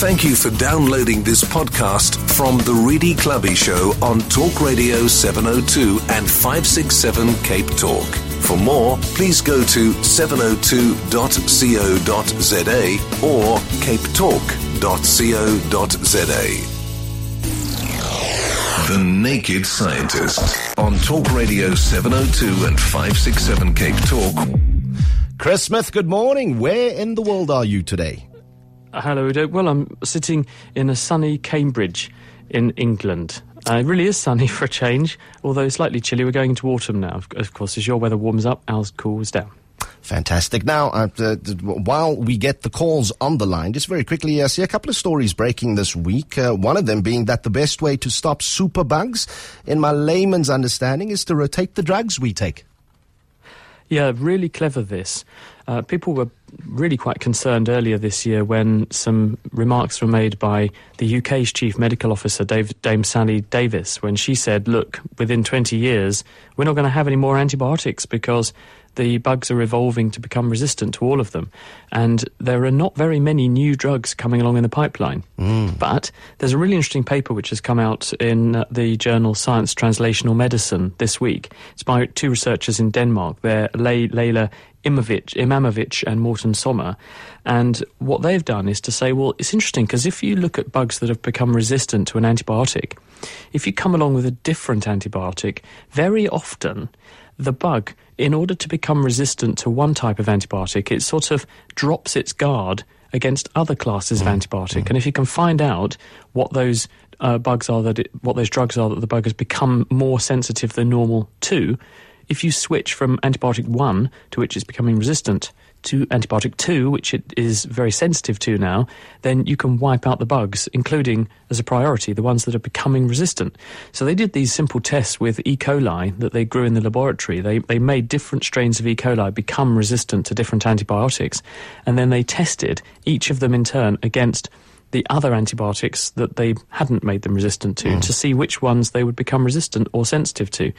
Thank you for downloading this podcast from The Redi Tlhabi Show on Talk Radio 702 and 567 Cape Talk. For more, please go to 702.co.za or capetalk.co.za. The Naked Scientist on Talk Radio 702 and 567 Cape Talk. Chris Smith, good morning. Where in the world are you today? Uh, hello, Udo. Well, I'm sitting in a sunny Cambridge in England. Uh, it really is sunny for a change, although slightly chilly. We're going into autumn now. Of course, as your weather warms up, ours cools down. Fantastic. Now, uh, uh, while we get the calls on the line, just very quickly, I see a couple of stories breaking this week. Uh, one of them being that the best way to stop superbugs, in my layman's understanding, is to rotate the drugs we take. Yeah, really clever this. Uh, people were really quite concerned earlier this year when some remarks were made by the UK's chief medical officer, Dave, Dame Sally Davies, when she said, look, within 20 years, we're not going to have any more antibiotics because the bugs are evolving to become resistant to all of them. And there are not very many new drugs coming along in the pipeline. Mm. But there's a really interesting paper which has come out in uh, the journal Science Translational Medicine this week. It's by two researchers in Denmark. They're Le- Leila Imovich, Imamovic and Morten Sommer. And what they've done is to say, well, it's interesting because if you look at bugs that have become resistant to an antibiotic, if you come along with a different antibiotic, very often the bug, in order to become resistant to one type of antibiotic, it sort of drops its guard against other classes of mm. antibiotic. Mm. And if you can find out what those uh, bugs are that it, what those drugs are that the bug has become more sensitive than normal to, if you switch from antibiotic 1 to which it's becoming resistant to antibiotic 2, which it is very sensitive to now, then you can wipe out the bugs, including, as a priority, the ones that are becoming resistant. So they did these simple tests with E. coli that they grew in the laboratory. They, they made different strains of E. coli become resistant to different antibiotics, and then they tested each of them in turn against the other antibiotics that they hadn't made them resistant to mm. to see which ones they would become resistant or sensitive to.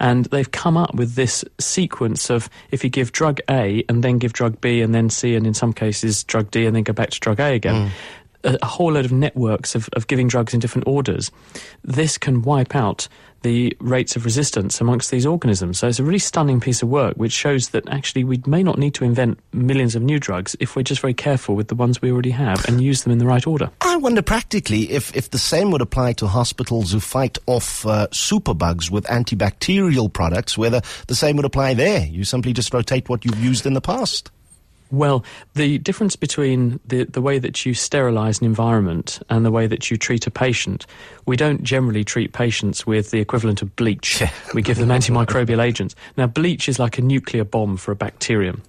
And they've come up with this sequence of if you give drug A and then give drug B and then C and in some cases drug D and then go back to drug A again. Mm. A, a, whole load of networks of, of giving drugs in different orders. This can wipe out the rates of resistance amongst these organisms. So it's a really stunning piece of work which shows that actually we may not need to invent millions of new drugs if we're just very careful with the ones we already have and use them in the right order. I wonder practically if, if the same would apply to hospitals who fight off uh, superbugs with antibacterial products, whether the same would apply there. You simply just rotate what you've used in the past. Well, the difference between the, the way that you sterilize an environment and the way that you treat a patient, we don't generally treat patients with the equivalent of bleach. we give them antimicrobial agents. Now, bleach is like a nuclear bomb for a bacterium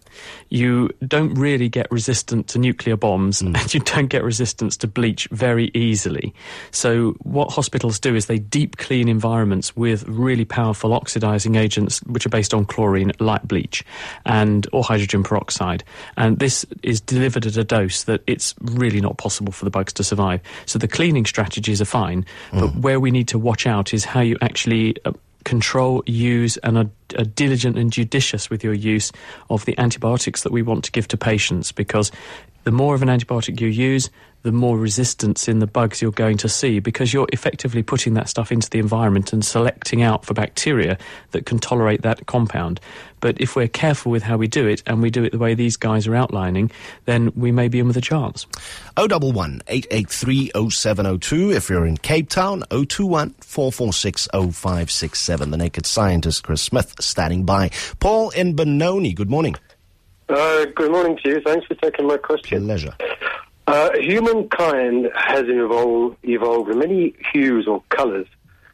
you don't really get resistant to nuclear bombs mm. and you don't get resistance to bleach very easily. So what hospitals do is they deep clean environments with really powerful oxidizing agents which are based on chlorine like bleach and or hydrogen peroxide. And this is delivered at a dose that it's really not possible for the bugs to survive. So the cleaning strategies are fine, but mm. where we need to watch out is how you actually uh, control, use, and are, are, diligent and judicious with your use of the antibiotics that we want to give to patients because the more of an antibiotic you use, the more resistance in the bugs you're going to see because you're effectively putting that stuff into the environment and selecting out for bacteria that can tolerate that compound. But if we're careful with how we do it and we do it the way these guys are outlining, then we may be in with a chance. 011 883 0702 if you're in Cape Town, 021 446 0567. The Naked Scientist, Chris Smith, standing by. Paul in Benoni, good morning. Uh, good morning to you. Thanks for taking my question. Pleasure. Uh, humankind has evolved, evolved in many hues or colors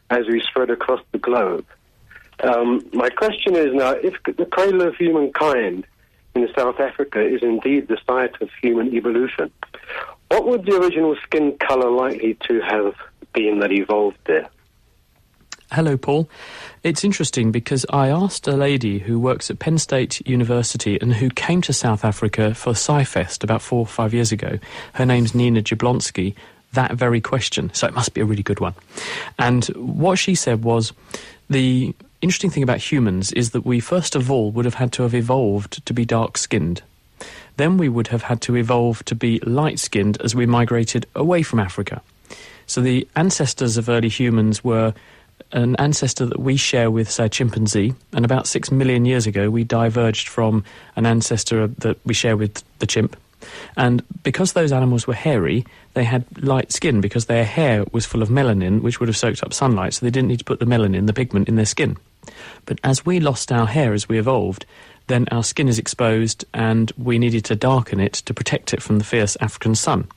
as we spread across the globe. Um, my question is now, if the cradle of humankind in South Africa is indeed the site of human evolution. What would the original skin colour likely to have been that evolved there? Hello, Paul. It's interesting because I asked a lady who works at Penn State University and who came to South Africa for SciFest about four or five years ago. Her name's Nina Jablonski. That very question. So it must be a really good one. And what she said was the interesting thing about humans is that we first of all would have had to have evolved to be dark skinned. Then we would have had to evolve to be light skinned as we migrated away from Africa. So the ancestors of early humans were an ancestor that we share with, say, a chimpanzee, and about six million years ago, we diverged from an ancestor that we share with the chimp. And because those animals were hairy, they had light skin because their hair was full of melanin, which would have soaked up sunlight, so they didn't need to put the melanin, the pigment, in their skin. But as we lost our hair as we evolved, then our skin is exposed, and we needed to darken it to protect it from the fierce African sun.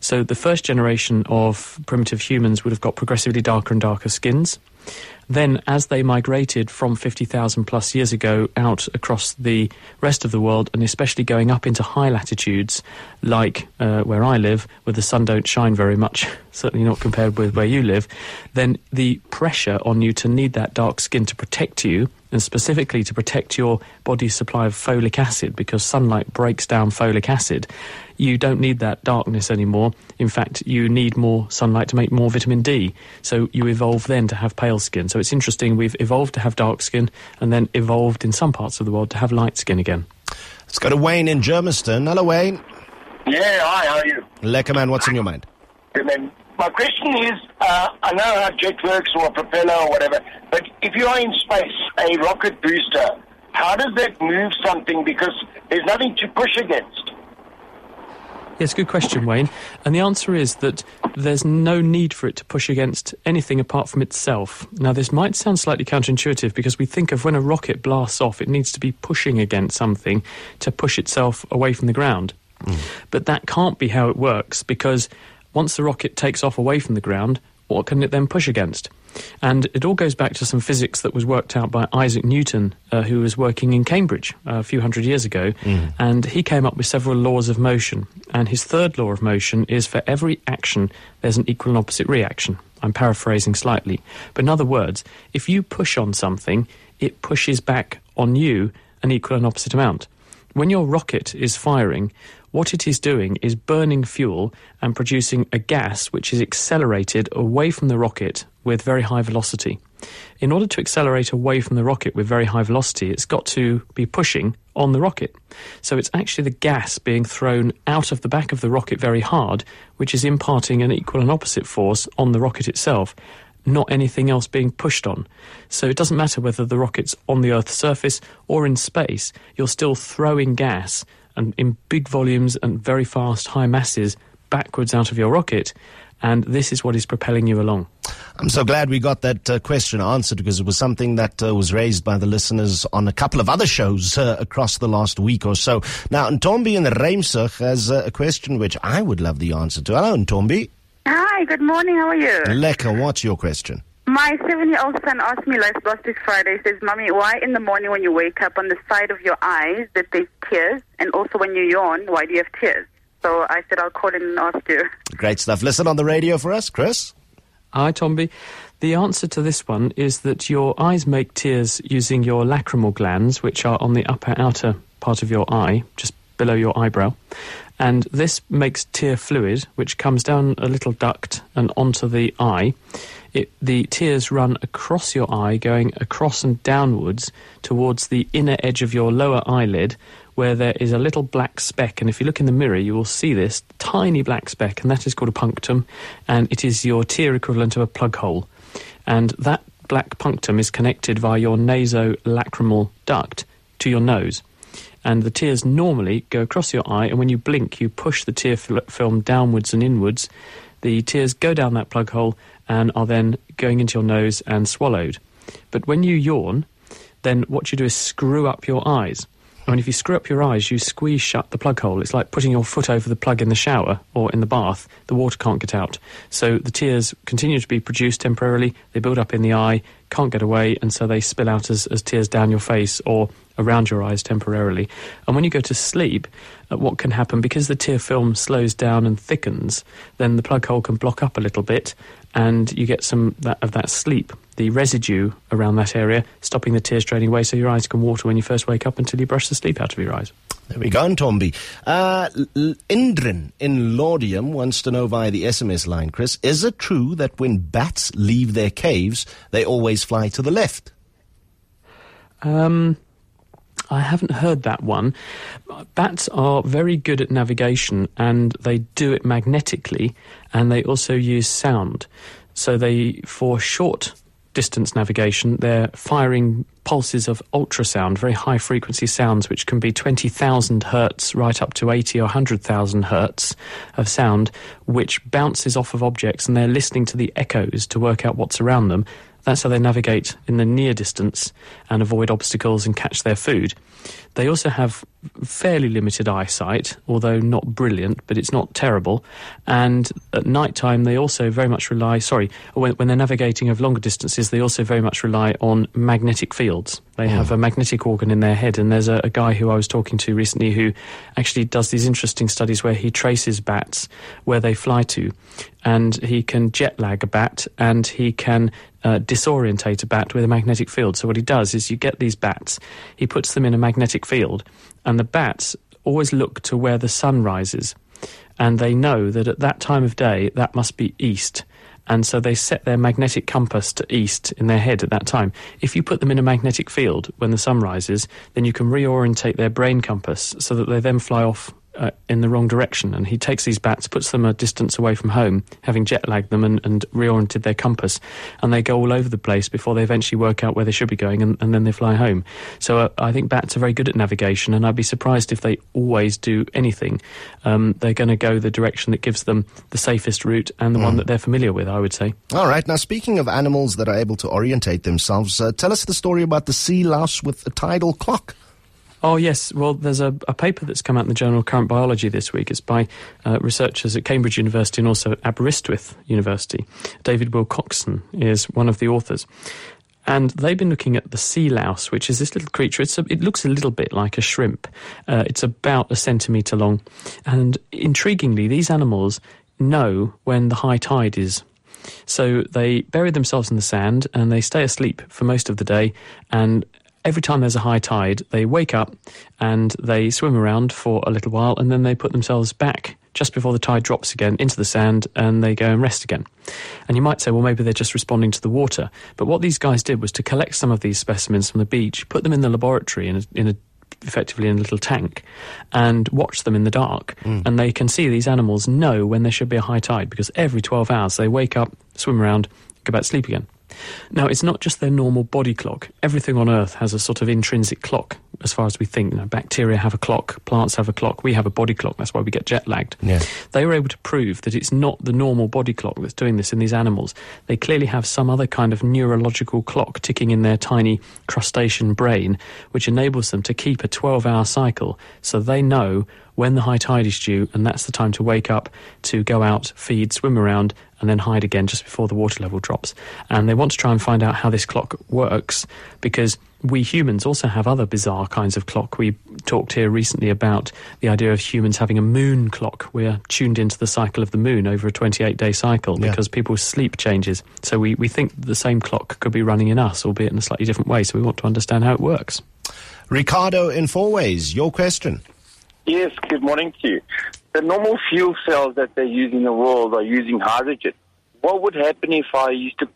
So the first generation of primitive humans would have got progressively darker and darker skins. Then, as they migrated from 50,000 plus years ago out across the rest of the world, and especially going up into high latitudes like uh, where I live, where the sun don't shine very much, certainly not compared with where you live, then the pressure on you to need that dark skin to protect you, and specifically to protect your body's supply of folic acid, because sunlight breaks down folic acid, you don't need that darkness anymore. In fact, you need more sunlight to make more vitamin D. So you evolve then to have pale skin. So it's interesting, we've evolved to have dark skin and then evolved in some parts of the world to have light skin again. Let's go to Wayne in Germiston. Hello, Wayne. Yeah, hi, how are you? Lekker man, what's in your mind? Good man. My question is, uh, I know how jet works or a propeller or whatever, but if you are in space, a rocket booster, how does that move something? Because there's nothing to push against. Yes, good question, Wayne. And the answer is that there's no need for it to push against anything apart from itself. Now, this might sound slightly counterintuitive because we think of when a rocket blasts off, it needs to be pushing against something to push itself away from the ground. Mm. But that can't be how it works because once the rocket takes off away from the ground, what can it then push against? And it all goes back to some physics that was worked out by Isaac Newton, uh, who was working in Cambridge uh, a few hundred years ago. Mm. And he came up with several laws of motion. And his third law of motion is for every action, there's an equal and opposite reaction. I'm paraphrasing slightly. But in other words, if you push on something, it pushes back on you an equal and opposite amount. When your rocket is firing, what it is doing is burning fuel and producing a gas which is accelerated away from the rocket with very high velocity. In order to accelerate away from the rocket with very high velocity, it's got to be pushing on the rocket. So it's actually the gas being thrown out of the back of the rocket very hard, which is imparting an equal and opposite force on the rocket itself, not anything else being pushed on. So it doesn't matter whether the rocket's on the Earth's surface or in space, you're still throwing gas and in big volumes and very fast, high masses backwards out of your rocket. And this is what is propelling you along. I'm so glad we got that uh, question answered because it was something that uh, was raised by the listeners on a couple of other shows uh, across the last week or so. Now, Ntombi in the Reimsig has uh, a question which I would love the answer to. Hello, Ntombi. Hi, good morning. How are you? Lekker, what's your question? My seven-year-old son asked me last, last this Friday, he says, Mommy, why in the morning when you wake up on the side of your eyes that there's tears, and also when you yawn, why do you have tears? So I said, I'll call in and ask you. Great stuff. Listen on the radio for us, Chris. Hi, Tomby. The answer to this one is that your eyes make tears using your lacrimal glands, which are on the upper outer part of your eye, just below your eyebrow. And this makes tear fluid, which comes down a little duct and onto the eye it, the tears run across your eye, going across and downwards towards the inner edge of your lower eyelid, where there is a little black speck. And if you look in the mirror, you will see this tiny black speck, and that is called a punctum, and it is your tear equivalent to a plug hole. And that black punctum is connected via your nasolacrimal duct to your nose. And the tears normally go across your eye, and when you blink, you push the tear film downwards and inwards. The tears go down that plug hole and are then going into your nose and swallowed. But when you yawn, then what you do is screw up your eyes. And if you screw up your eyes, you squeeze shut the plug hole. It's like putting your foot over the plug in the shower or in the bath. The water can't get out. So the tears continue to be produced temporarily. They build up in the eye, can't get away, and so they spill out as, as tears down your face or around your eyes temporarily. And when you go to sleep, uh, what can happen because the tear film slows down and thickens, then the plug hole can block up a little bit, and you get some that, of that sleep, the residue around that area, stopping the tears draining away, so your eyes can water when you first wake up until you brush the sleep out of your eyes. There we go, Tombi. Uh, Indrin in Laudium wants to know via the SMS line, Chris, is it true that when bats leave their caves, they always fly to the left? Um, I haven't heard that one. Bats are very good at navigation and they do it magnetically and they also use sound. So they, for short distance navigation, they're firing pulses of ultrasound, very high frequency sounds, which can be 20,000 hertz right up to 80 or 100,000 hertz of sound, which bounces off of objects and they're listening to the echoes to work out what's around them. That's how they navigate in the near distance and avoid obstacles and catch their food. They also have fairly limited eyesight, although not brilliant, but it's not terrible. And at night time, they also very much rely, sorry, when, when, they're navigating over longer distances, they also very much rely on magnetic fields. They have hmm. a magnetic organ in their head. And there's a, a guy who I was talking to recently who actually does these interesting studies where he traces bats where they fly to. And he can jet lag a bat and he can uh, disorientate a bat with a magnetic field. So what he does is you get these bats, he puts them in a magnetic field, and the bats always look to where the sun rises. And they know that at that time of day, that must be east. And so they set their magnetic compass to east in their head at that time. If you put them in a magnetic field when the sun rises, then you can reorientate their brain compass so that they then fly off uh, in the wrong direction. And he takes these bats, puts them a distance away from home, having jet lagged them and, and reoriented their compass. And they go all over the place before they eventually work out where they should be going and, and then they fly home. So uh, I think bats are very good at navigation, and I'd be surprised if they always do anything. Um, they're going to go the direction that gives them the safest route and the mm. one that they're familiar with, I would say. All right. Now, speaking of animals that are able to orientate themselves, uh, tell us the story about the sea louse with a tidal clock. Oh, yes. Well, there's a, a, paper that's come out in the journal Current Biology this week. It's by uh, researchers at Cambridge University and also Aberystwyth University. David Wilcockson is one of the authors. And they've been looking at the sea louse, which is this little creature. A, it looks a little bit like a shrimp. Uh, it's about a centimetre long. And intriguingly, these animals know when the high tide is. So they bury themselves in the sand and they stay asleep for most of the day. And every time there's a high tide, they wake up and they swim around for a little while and then they put themselves back just before the tide drops again into the sand and they go and rest again. And you might say, well, maybe they're just responding to the water. But what these guys did was to collect some of these specimens from the beach, put them in the laboratory in a, in a effectively in a little tank and watch them in the dark. Mm. And they can see these animals know when there should be a high tide because every 12 hours they wake up, swim around, go back to sleep again. Now, it's not just their normal body clock. Everything on Earth has a sort of intrinsic clock, as far as we think. You know, bacteria have a clock, plants have a clock, we have a body clock. That's why we get jet lagged. Yeah. They were able to prove that it's not the normal body clock that's doing this in these animals. They clearly have some other kind of neurological clock ticking in their tiny crustacean brain, which enables them to keep a 12 hour cycle so they know when the high tide is due, and that's the time to wake up, to go out, feed, swim around, and then hide again just before the water level drops. And they want to try and find out how this clock works because we humans also have other bizarre kinds of clock. We talked here recently about the idea of humans having a moon clock. We're tuned into the cycle of the moon over a 28 day cycle yeah. because people's sleep changes. So we, we think the same clock could be running in us, albeit in a slightly different way. So we want to understand how it works. Ricardo in Fourways, your question. Yes, good morning to you. The normal fuel cells that they use in the world are using hydrogen. What would happen if I used to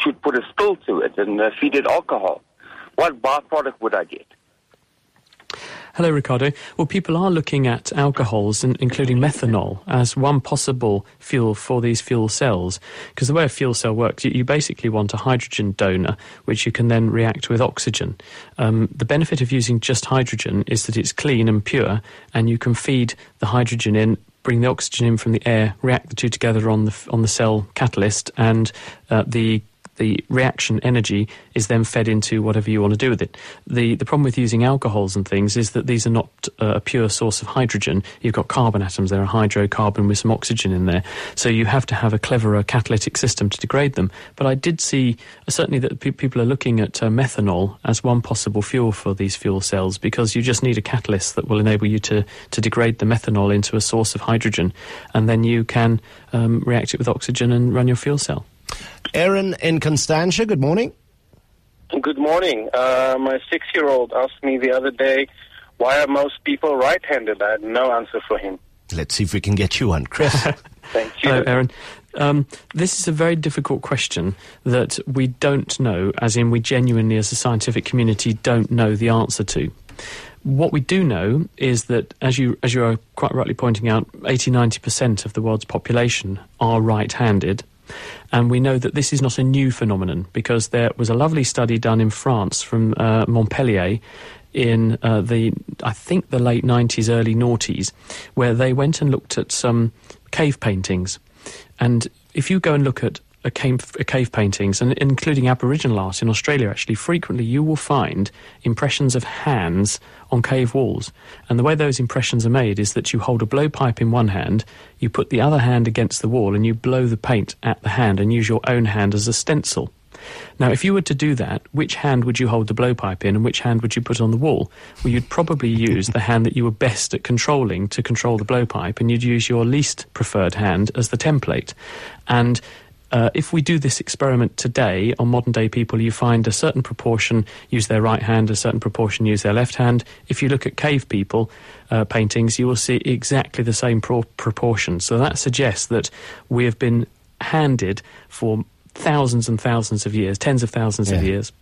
should put a spill to it and uh, feed it alcohol? What byproduct would I get? Hello, Ricardo. Well, people are looking at alcohols, including methanol, as one possible fuel for these fuel cells. Because the way a fuel cell works, you, basically want a hydrogen donor, which you can then react with oxygen. Um, the benefit of using just hydrogen is that it's clean and pure, and you can feed the hydrogen in bring the oxygen in from the air, react the two together on the on the cell catalyst, and uh, the the reaction energy is then fed into whatever you want to do with it. The the problem with using alcohols and things is that these are not uh, a pure source of hydrogen. You've got carbon atoms, there are hydrocarbon with some oxygen in there. So you have to have a cleverer catalytic system to degrade them. But I did see uh, certainly that pe- people are looking at uh, methanol as one possible fuel for these fuel cells because you just need a catalyst that will enable you to, to degrade the methanol into a source of hydrogen and then you can um, react it with oxygen and run your fuel cell. Aaron in Constantia, good morning. Good morning. Uh, my six year old asked me the other day, why are most people right handed? I had no answer for him. Let's see if we can get you one, Chris. Thank you. Hello, Aaron. Um, this is a very difficult question that we don't know, as in we genuinely, as a scientific community, don't know the answer to. What we do know is that, as you as you are quite rightly pointing out, 80 90 percent of the world's population are right-handed, and we know that this is not a new phenomenon because there was a lovely study done in France from uh, Montpellier in uh, the I think the late 90s, early noughties, where they went and looked at some cave paintings, and if you go and look at cave, cave paintings, and including Aboriginal art in Australia, actually, frequently you will find impressions of hands on cave walls. And the way those impressions are made is that you hold a blowpipe in one hand, you put the other hand against the wall, and you blow the paint at the hand and use your own hand as a stencil. Now, if you were to do that, which hand would you hold the blowpipe in and which hand would you put on the wall? Well, you'd probably use the hand that you were best at controlling to control the blowpipe, and you'd use your least preferred hand as the template. And uh, if we do this experiment today on modern day people, you find a certain proportion use their right hand, a certain proportion use their left hand. If you look at cave people uh, paintings, you will see exactly the same pro- proportion. So that suggests that we have been handed for thousands and thousands of years, tens of thousands of years.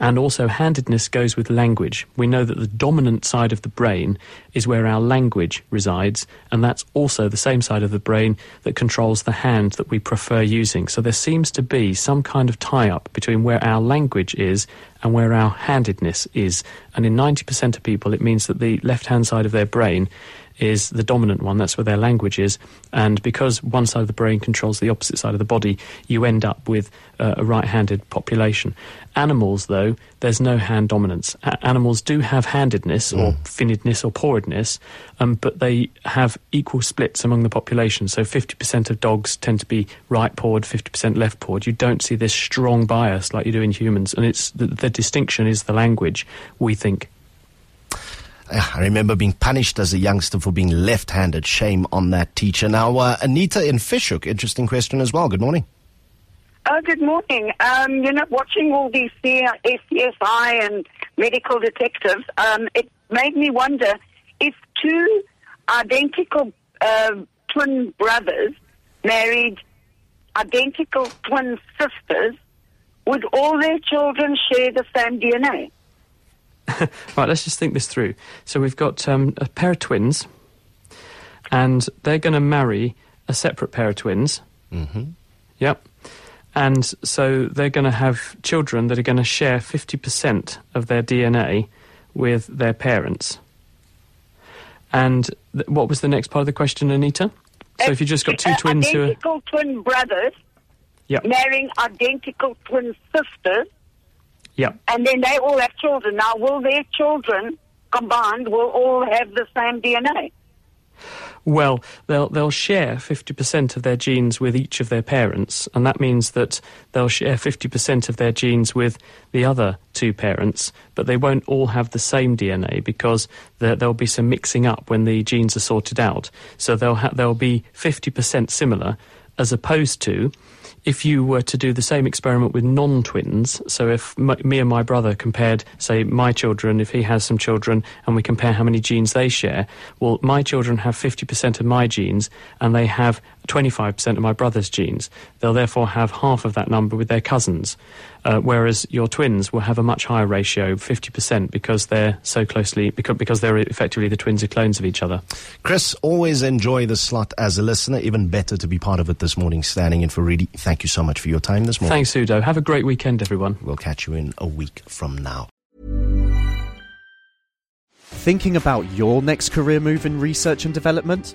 And also, handedness goes with language. We know that the dominant side of the brain is where our language resides, and that's also the same side of the brain that controls the hand that we prefer using. So there seems to be some kind of tie up between where our language is and where our handedness is. And in 90% of people, it means that the left hand side of their brain is the dominant one, that's where their language is. And because one side of the brain controls the opposite side of the body, you end up with uh, a right handed population. Animals, though, there's no hand dominance. A- animals do have handedness or finnedness or pawedness, um, but they have equal splits among the population. So 50% of dogs tend to be right pawed, 50% left pawed. You don't see this strong bias like you do in humans. And it's the, the distinction is the language, we think. I remember being punished as a youngster for being left-handed. Shame on that teacher. Now, uh, Anita in Fish Hoek, interesting question as well. Good morning. Oh, good morning. Um, you know, watching all these CSI and medical detectives, um, it made me wonder if two identical uh, twin brothers married identical twin sisters, would all their children share the same DNA? Right, let's just think this through. So we've got um, a pair of twins, and they're going to marry a separate pair of twins. Mm-hmm. Yep. And so they're going to have children that are going to share 50% of their DNA with their parents. And th- what was the next part of the question, Anita? So if you just got two Uh, twins who are. identical twin brothers Yep. marrying identical twin sisters, Yep. and then they all have children. Now, will their children combined will all have the same DNA? Well, they'll they'll share fifty percent of their genes with each of their parents, and that means that they'll share fifty percent of their genes with the other two parents, but they won't all have the same DNA because there, there'll be some mixing up when the genes are sorted out. So they'll ha- they'll be fifty percent similar, as opposed to if you were to do the same experiment with non-twins, so if me and my brother compared, say, my children, if he has some children, and we compare how many genes they share, well, my children have 50% of my genes, and they have 25% of my brother's genes. They'll therefore have half of that number with their cousins, uh, whereas your twins will have a much higher ratio, 50%, because they're so closely, because, because they're effectively the twins are clones of each other. Chris, always enjoy the slot as a listener. Even better to be part of it this morning, standing in for Redi. Thank you so much for your time this morning. Thanks, Udo. Have a great weekend, everyone. We'll catch you in a week from now. Thinking about your next career move in research and development?